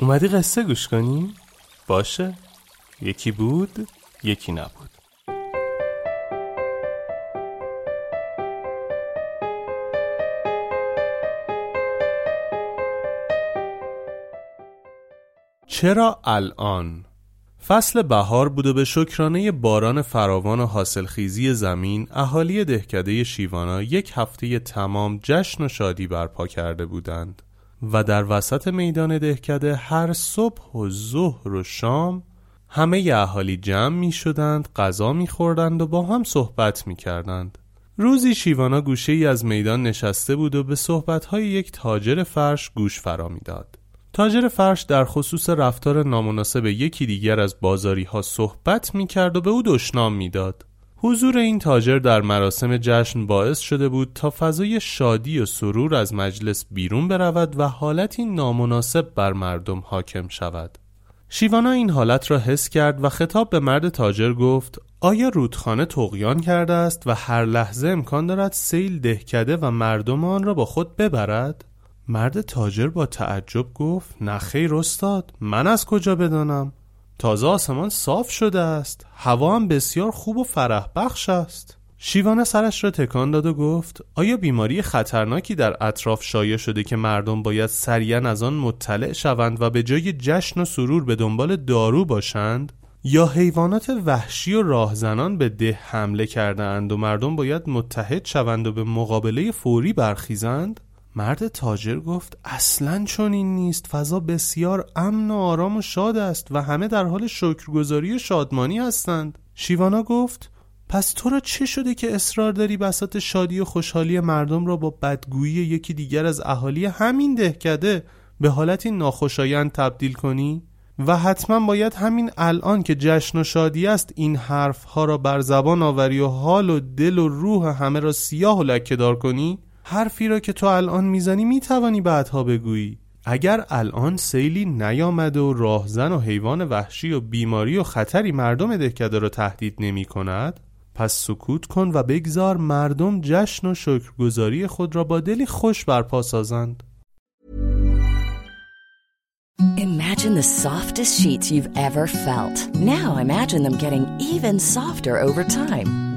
اومدی قصه گوش کنی؟ باشه یکی بود یکی نبود چرا الان؟ فصل بهار بود و به شکرانه باران فراوان و حاصلخیزی زمین اهالی دهکده شیوانا یک هفته تمام جشن و شادی برپا کرده بودند و در وسط میدان دهکده هر صبح و ظهر و شام همه اهالی جمع می شدند غذا می خوردند و با هم صحبت می کردند روزی شیوانا گوشه ای از میدان نشسته بود و به صحبتهای یک تاجر فرش گوش فرا می‌داد. تاجر فرش در خصوص رفتار نامناسب یکی دیگر از بازاری ها صحبت می کرد و به او دشنام می‌داد. حضور این تاجر در مراسم جشن باعث شده بود تا فضای شادی و سرور از مجلس بیرون برود و حالتی نامناسب بر مردم حاکم شود. شیوانا این حالت را حس کرد و خطاب به مرد تاجر گفت آیا رودخانه تقیان کرده است و هر لحظه امکان دارد سیل دهکده و مردم آن را با خود ببرد؟ مرد تاجر با تعجب گفت نخیر استاد من از کجا بدانم تازه آسمان صاف شده است. هوا هم بسیار خوب و فرح بخش است. شیوانه سرش را تکان داد و گفت آیا بیماری خطرناکی در اطراف شایع شده که مردم باید سریعا از آن مطلع شوند و به جای جشن و سرور به دنبال دارو باشند؟ یا حیوانات وحشی و راهزنان به ده حمله کرده اند و مردم باید متحد شوند و به مقابله فوری برخیزند؟ مرد تاجر گفت اصلا چنین نیست فضا بسیار امن و آرام و شاد است و همه در حال شکرگزاری و شادمانی هستند شیوانا گفت پس تو را چه شده که اصرار داری بسات شادی و خوشحالی مردم را با بدگویی یکی دیگر از اهالی همین دهکده به حالتی ناخوشایند تبدیل کنی؟ و حتما باید همین الان که جشن و شادی است این حرف ها را بر زبان آوری و حال و دل و روح همه را سیاه و لکهدار کنی؟ حرفی را که تو الان می‌زنی می‌توانی بعدها بگویی اگر الان سیلی نیامده و راهزن و حیوان وحشی و بیماری و خطری مردم دهکده را تهدید نمی کند پس سکوت کن و بگذار مردم جشن و شکرگزاری خود را با دلی خوش برپا سازند Imagine the softest sheets you've ever felt. Now imagine them getting even softer over time.